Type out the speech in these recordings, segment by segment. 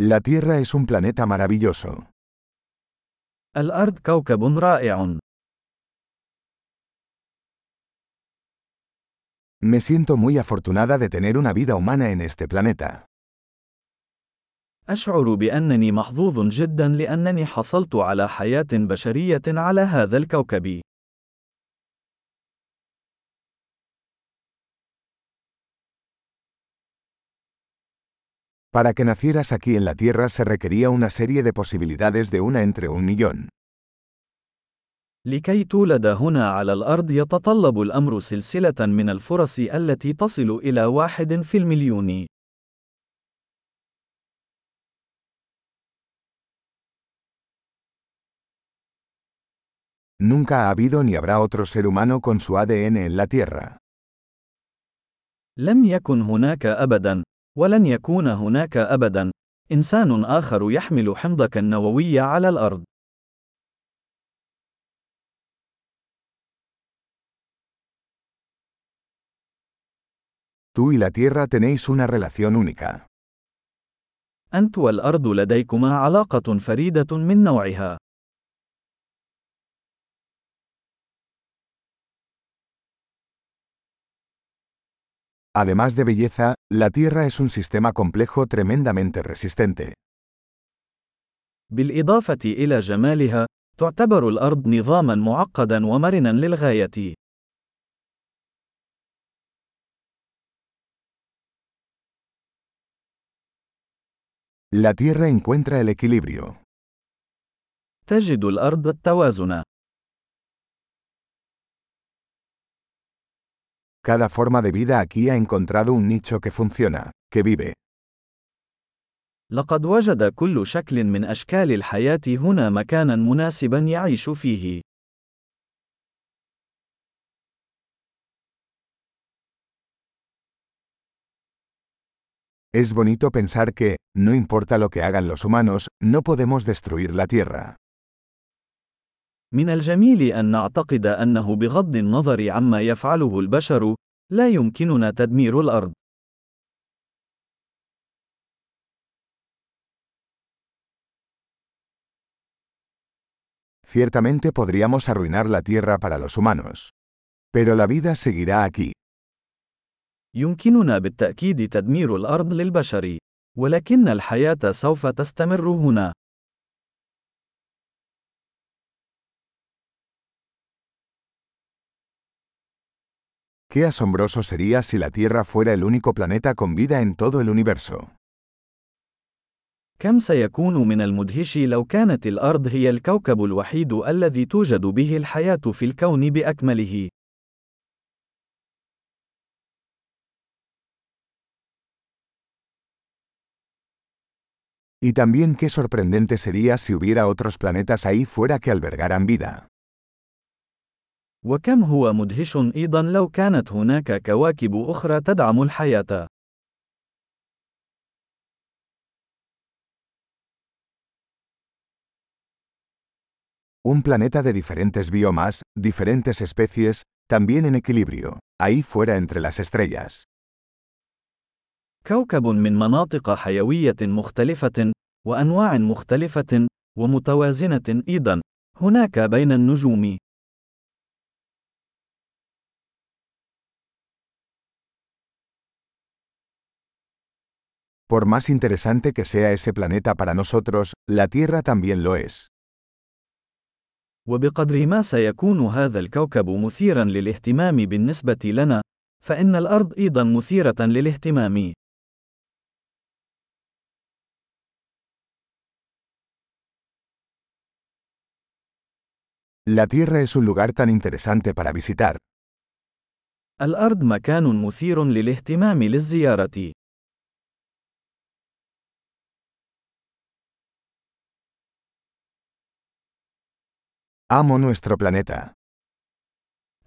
La Tierra es un planeta maravilloso. الأرض كوكب رائع. Me siento muy afortunada de tener una vida humana en este planeta. أشعر بأنني محظوظ جدا لأنني حصلت على حياة بشرية على هذا الكوكب. Para que nacieras aquí en la Tierra se requería una serie de posibilidades de una entre un millón. لكي تولد هنا على الأرض يتطلب الأمر سلسلة من الفرص التي تصل إلى واحد في المليون. Nunca ha habido ni habrá otro ser humano con su ADN en la Tierra. لم يكن هناك أبدا، ولن يكون هناك أبدا، إنسان آخر يحمل حمضك النووي على الأرض. Tú y la Tierra tenéis una relación única. أنت والأرض لديكما علاقة فريدة من نوعها. Además de belleza, la Tierra es un sistema complejo tremendamente resistente. بالإضافة إلى جمالها، تعتبر الأرض نظامًا معقدًا ومرنًا للغاية. La Tierra encuentra el equilibrio. تجد الأرض التوازن. Cada forma de vida aquí ha encontrado un nicho que funciona, que vive. لقد وجد كل شكل من أشكال الحياة هنا مكانًا مناسبًا يعيش فيه. Es bonito pensar que, no importa lo que hagan los humanos, no podemos destruir la Tierra. من الجميل أن نعتقد أنه بغض النظر عما يفعله البشر، لا يمكننا تدمير الأرض. Ciertamente podríamos arruinar la Tierra para los humanos. Pero la vida seguirá aquí. يمكننا بالتأكيد تدمير الأرض للبشر، ولكن الحياة سوف تستمر هنا. Qué asombroso sería si la Tierra fuera el único planeta con vida en todo el universo. كم سيكون من المدهش لو كانت الأرض هي الكوكب الوحيد الذي توجد به الحياة في الكون بأكمله. Y también qué sorprendente sería si hubiera otros planetas ahí fuera que albergaran vida. وكم هو مدهش أيضا لو كانت هناك كواكب أخرى تدعم الحياة. Un planeta de diferentes biomas, diferentes especies, también en equilibrio, ahí fuera entre las estrellas. كوكب من مناطق حيوية مختلفة، وأنواع مختلفة، ومتوازنة أيضا، هناك بين النجوم. Por más interesante que sea ese planeta para nosotros, la Tierra también lo es. وبقدر ما سيكون هذا الكوكب مثيرا للاهتمام بالنسبة لنا، فإن الأرض أيضا مثيرة للاهتمام. La Tierra es un lugar tan interesante para visitar. الأرض مكان مثير للاهتمام للزيارة. Amo nuestro planeta.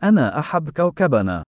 أنا أحب كوكبنا.